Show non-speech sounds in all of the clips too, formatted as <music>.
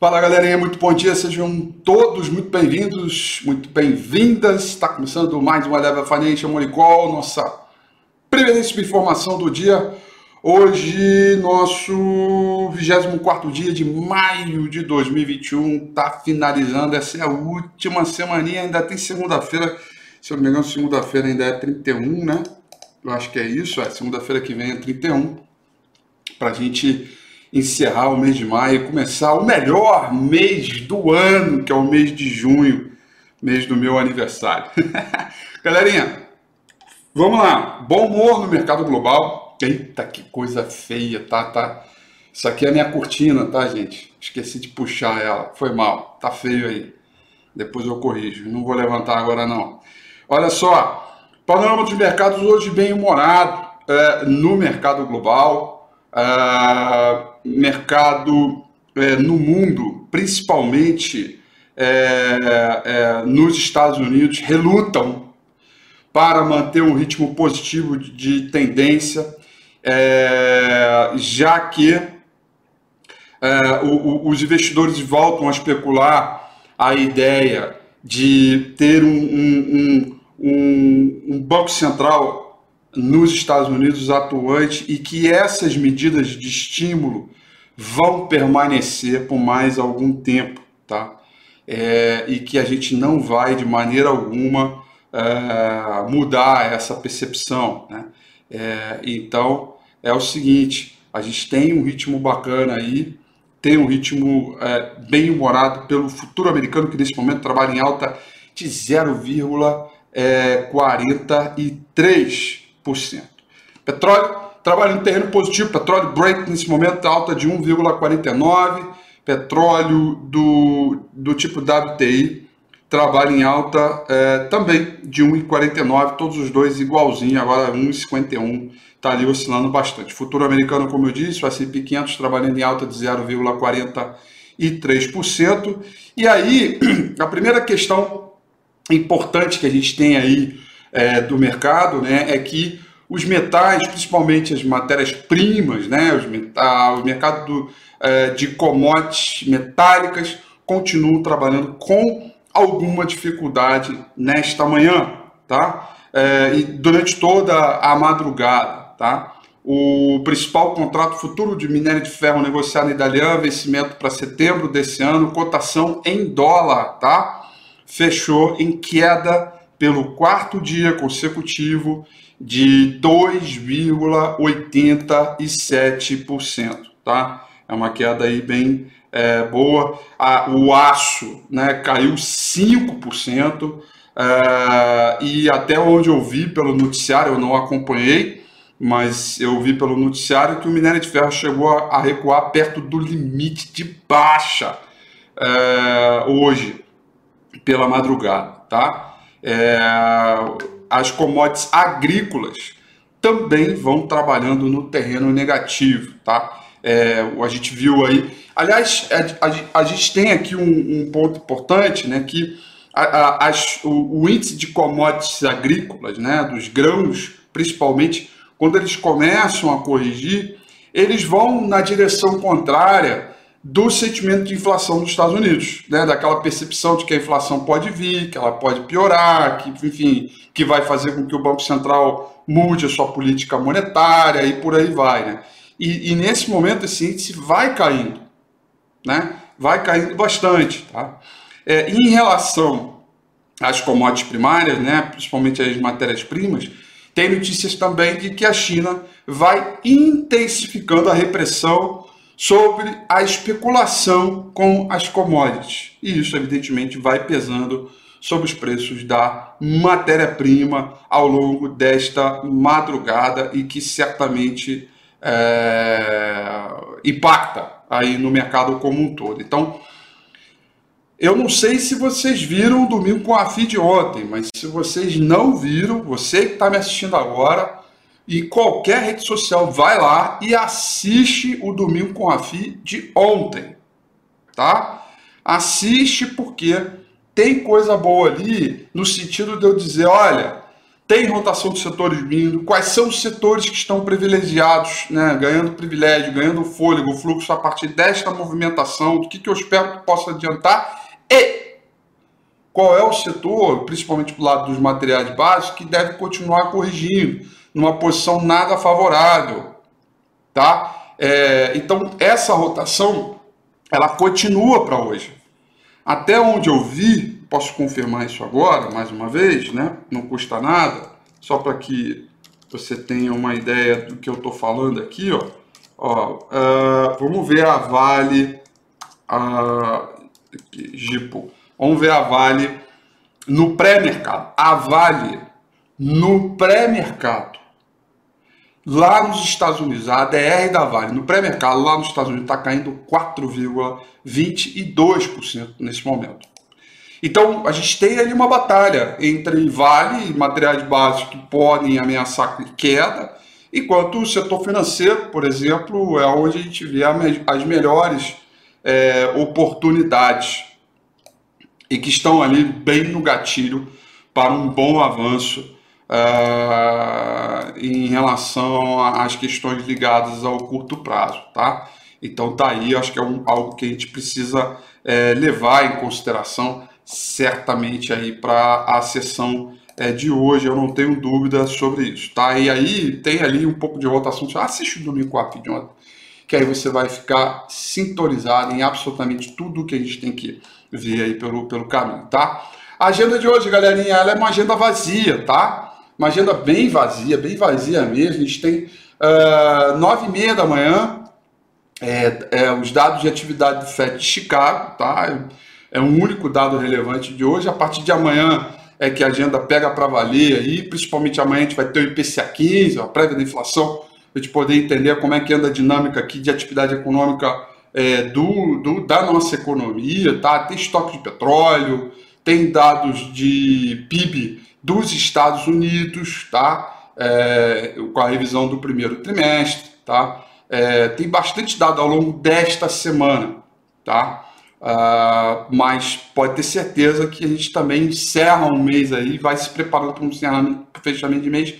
Fala galerinha, muito bom dia, sejam todos muito bem-vindos, muito bem-vindas. Está começando mais uma Leva Financial Money Call, nossa primeira informação do dia. Hoje, nosso 24 dia de maio de 2021, está finalizando. Essa é a última semaninha, ainda tem segunda-feira. Se eu não me engano, segunda-feira ainda é 31, né? Eu acho que é isso, é segunda-feira que vem é 31. Para a gente encerrar o mês de maio e começar o melhor mês do ano, que é o mês de junho, mês do meu aniversário. <laughs> Galerinha, vamos lá. Bom humor no mercado global. Eita, que coisa feia, tá? tá. Isso aqui é a minha cortina, tá, gente? Esqueci de puxar ela. Foi mal. Tá feio aí. Depois eu corrijo. Não vou levantar agora, não. Olha só. Panorama dos mercados hoje bem humorado é, no mercado global. Uh, mercado é, no mundo, principalmente é, é, nos Estados Unidos, relutam para manter um ritmo positivo de, de tendência, é, já que é, o, o, os investidores voltam a especular a ideia de ter um, um, um, um banco central nos Estados Unidos atuante e que essas medidas de estímulo vão permanecer por mais algum tempo, tá? É, e que a gente não vai de maneira alguma é, mudar essa percepção, né? É, então é o seguinte, a gente tem um ritmo bacana aí, tem um ritmo é, bem humorado pelo futuro americano que nesse momento trabalha em alta de 0,43 Petróleo trabalha em terreno positivo, petróleo break nesse momento alta de 1,49, petróleo do, do tipo WTI trabalha em alta é, também de 1,49, todos os dois igualzinho, agora 1,51, está ali oscilando bastante. Futuro americano, como eu disse, o S&P 500 trabalhando em alta de 0,43%. E aí, <clears throat> a primeira questão importante que a gente tem aí é, do mercado, né, é que os metais, principalmente as matérias-primas, né, os metal, o mercado do, é, de commodities metálicas, continuam trabalhando com alguma dificuldade nesta manhã, tá? É, e durante toda a madrugada, tá? O principal contrato futuro de minério de ferro negociado em Dalian, vencimento para setembro desse ano, cotação em dólar, tá? Fechou em queda pelo quarto dia consecutivo de 2,87%, tá? É uma queda aí bem é, boa. A, o aço né, caiu 5%, é, e até onde eu vi pelo noticiário, eu não acompanhei, mas eu vi pelo noticiário que o minério de ferro chegou a, a recuar perto do limite de baixa é, hoje, pela madrugada, tá? é, as commodities agrícolas também vão trabalhando no terreno negativo, tá? É, a gente viu aí, aliás, a, a, a gente tem aqui um, um, ponto importante, né? Que a, as, o, o, índice de commodities agrícolas, né? Dos grãos, principalmente, quando eles começam a corrigir, eles vão na direção contrária do sentimento de inflação dos Estados Unidos, né? daquela percepção de que a inflação pode vir, que ela pode piorar, que, enfim, que vai fazer com que o Banco Central mude a sua política monetária e por aí vai. Né? E, e nesse momento esse índice vai caindo, né? vai caindo bastante. Tá? É, em relação às commodities primárias, né? principalmente as matérias-primas, tem notícias também de que a China vai intensificando a repressão sobre a especulação com as commodities. E isso, evidentemente, vai pesando sobre os preços da matéria-prima ao longo desta madrugada e que certamente é, impacta aí no mercado como um todo. Então, eu não sei se vocês viram o Domingo com a FII de ontem, mas se vocês não viram, você que está me assistindo agora, e qualquer rede social vai lá e assiste o Domingo com a FI de ontem, tá? Assiste porque tem coisa boa ali no sentido de eu dizer, olha, tem rotação de setores vindo, quais são os setores que estão privilegiados, né, ganhando privilégio, ganhando fôlego, fluxo a partir desta movimentação, do que, que eu espero que possa adiantar e qual é o setor, principalmente do lado dos materiais básicos, que deve continuar corrigindo, numa posição nada favorável, tá? É, então, essa rotação, ela continua para hoje. Até onde eu vi, posso confirmar isso agora, mais uma vez, né? Não custa nada, só para que você tenha uma ideia do que eu estou falando aqui, ó. ó uh, vamos ver a Vale, a Gipo. Vamos ver a Vale no pré-mercado. A Vale no pré-mercado. Lá nos Estados Unidos, a ADR da Vale no pré-mercado, lá nos Estados Unidos, está caindo 4,22% nesse momento. Então, a gente tem ali uma batalha entre vale e materiais básicos que podem ameaçar queda, enquanto o setor financeiro, por exemplo, é onde a gente vê as melhores é, oportunidades e que estão ali bem no gatilho para um bom avanço uh, em relação às questões ligadas ao curto prazo, tá? Então tá aí, acho que é um, algo que a gente precisa é, levar em consideração certamente aí para a sessão é, de hoje, eu não tenho dúvida sobre isso, tá? E aí tem ali um pouco de rotação, assiste o domingo 4 de ontem, que aí você vai ficar sintonizado em absolutamente tudo que a gente tem que ver aí pelo, pelo caminho, tá? A agenda de hoje, galerinha, ela é uma agenda vazia, tá? Uma agenda bem vazia, bem vazia mesmo. A gente tem uh, nove e meia da manhã, é, é, os dados de atividade do FED de Chicago, tá? é um único dado relevante de hoje. A partir de amanhã é que a agenda pega para valer aí, principalmente amanhã a gente vai ter o IPCA 15, a prévia da inflação, a gente poder entender como é que anda a dinâmica aqui de atividade econômica é, do, do, da nossa economia, tá? Tem estoque de petróleo, tem dados de PIB dos Estados Unidos, tá? É, com a revisão do primeiro trimestre, tá? É, tem bastante dado ao longo desta semana, tá? Uh, mas pode ter certeza que a gente também encerra um mês aí, vai se preparando para um fechamento de mês,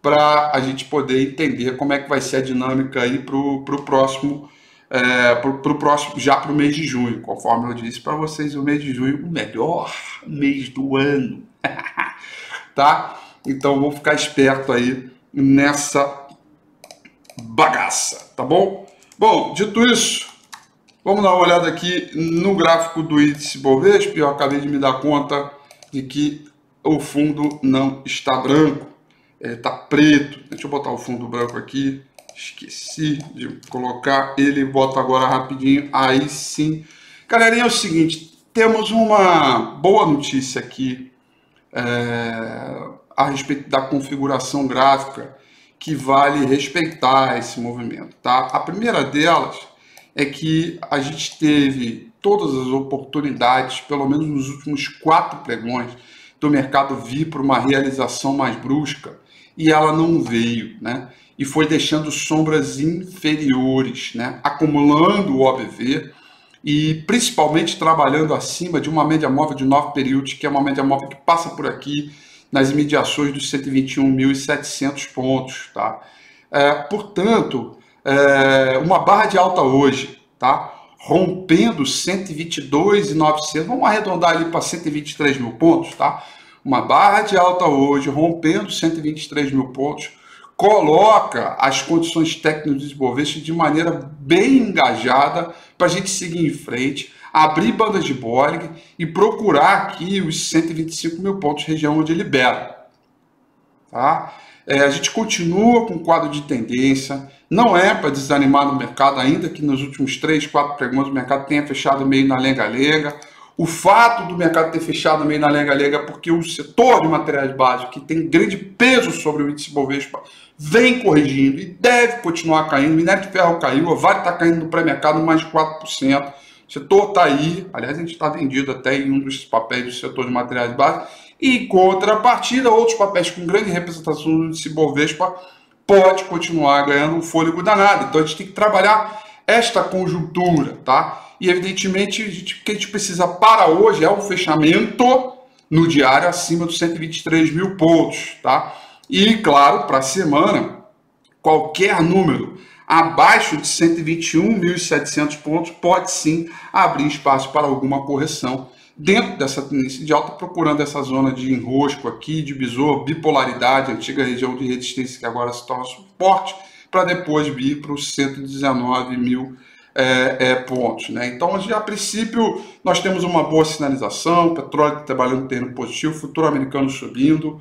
para a gente poder entender como é que vai ser a dinâmica aí para o próximo, é, pro, próximo, já para o mês de junho, conforme eu disse para vocês, o mês de junho, o melhor mês do ano, <laughs> tá? Então vou ficar esperto aí nessa bagaça, tá bom? Bom, dito isso, Vamos dar uma olhada aqui no gráfico do índice Bovespa. Eu acabei de me dar conta de que o fundo não está branco, está preto. Deixa eu botar o fundo branco aqui. Esqueci de colocar ele. Bota agora rapidinho. Aí sim. Galerinha, é o seguinte: temos uma boa notícia aqui é, a respeito da configuração gráfica que vale respeitar esse movimento. Tá? A primeira delas é que a gente teve todas as oportunidades, pelo menos nos últimos quatro pregões, do mercado vir para uma realização mais brusca e ela não veio, né? E foi deixando sombras inferiores, né? Acumulando o OBV e principalmente trabalhando acima de uma média móvel de nove períodos, que é uma média móvel que passa por aqui nas imediações dos 121.700 pontos, tá? É, portanto, é, uma barra de alta hoje, tá? Rompendo 122,900, vamos arredondar ali para 123 mil pontos, tá? Uma barra de alta hoje, rompendo 123 mil pontos, coloca as condições técnicas de Bovespa de maneira bem engajada para a gente seguir em frente, abrir bandas de Bollinger e procurar aqui os 125 mil pontos, região onde ele libera. Tá? É, a gente continua com quadro de tendência, não é para desanimar no mercado, ainda que nos últimos três, quatro pregões o mercado tenha fechado meio na lenga-lenga. O fato do mercado ter fechado meio na lenga-lenga é porque o setor de materiais básicos, que tem grande peso sobre o índice Bovespa, vem corrigindo e deve continuar caindo. O minério de ferro caiu, a Vale está caindo no pré-mercado mais de 4%. O setor está aí, aliás, a gente está vendido até em um dos papéis do setor de materiais básicos. E em contrapartida, outros papéis com grande representação no índice Bovespa pode continuar ganhando um fôlego danado. Então a gente tem que trabalhar esta conjuntura, tá? E evidentemente o que a gente precisa para hoje é um fechamento no diário acima dos 123 mil pontos, tá? E, claro, para a semana, qualquer número abaixo de 121.700 pontos pode sim abrir espaço para alguma correção dentro dessa tendência de alta, procurando essa zona de enrosco aqui, de besouro, bipolaridade, antiga região de resistência que agora se torna suporte, para depois vir para os 119 mil é, é, pontos. Né? Então, a princípio, nós temos uma boa sinalização, petróleo trabalhando no terreno positivo, futuro americano subindo,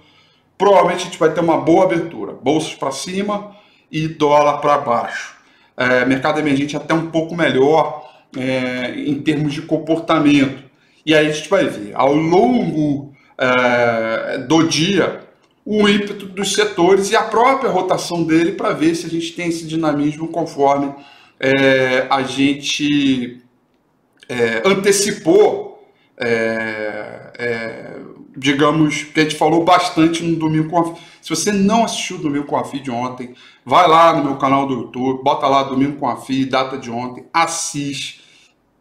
provavelmente a gente vai ter uma boa abertura, bolsas para cima e dólar para baixo. É, mercado emergente até um pouco melhor é, em termos de comportamento. E aí a gente vai ver ao longo é, do dia o ímpeto dos setores e a própria rotação dele para ver se a gente tem esse dinamismo conforme é, a gente é, antecipou, é, é, digamos, que a gente falou bastante no Domingo com a Se você não assistiu o Domingo com a FI de ontem, vai lá no meu canal do YouTube, bota lá Domingo com a FI, data de ontem, assiste.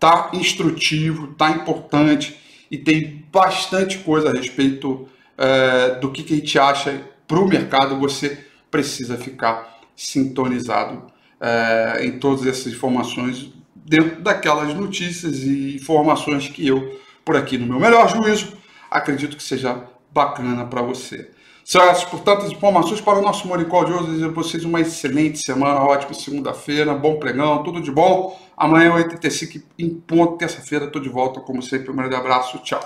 Tá instrutivo, tá importante e tem bastante coisa a respeito é, do que, que a gente acha para o mercado. Você precisa ficar sintonizado é, em todas essas informações dentro daquelas notícias e informações que eu, por aqui no meu melhor juízo, acredito que seja bacana para você. Senhoras, por tantas informações para o nosso Moricol de hoje, desejo a vocês uma excelente semana, ótima segunda-feira, bom pregão, tudo de bom. Amanhã, 85 em ponto, terça-feira, estou de volta, como sempre. Um grande abraço, tchau.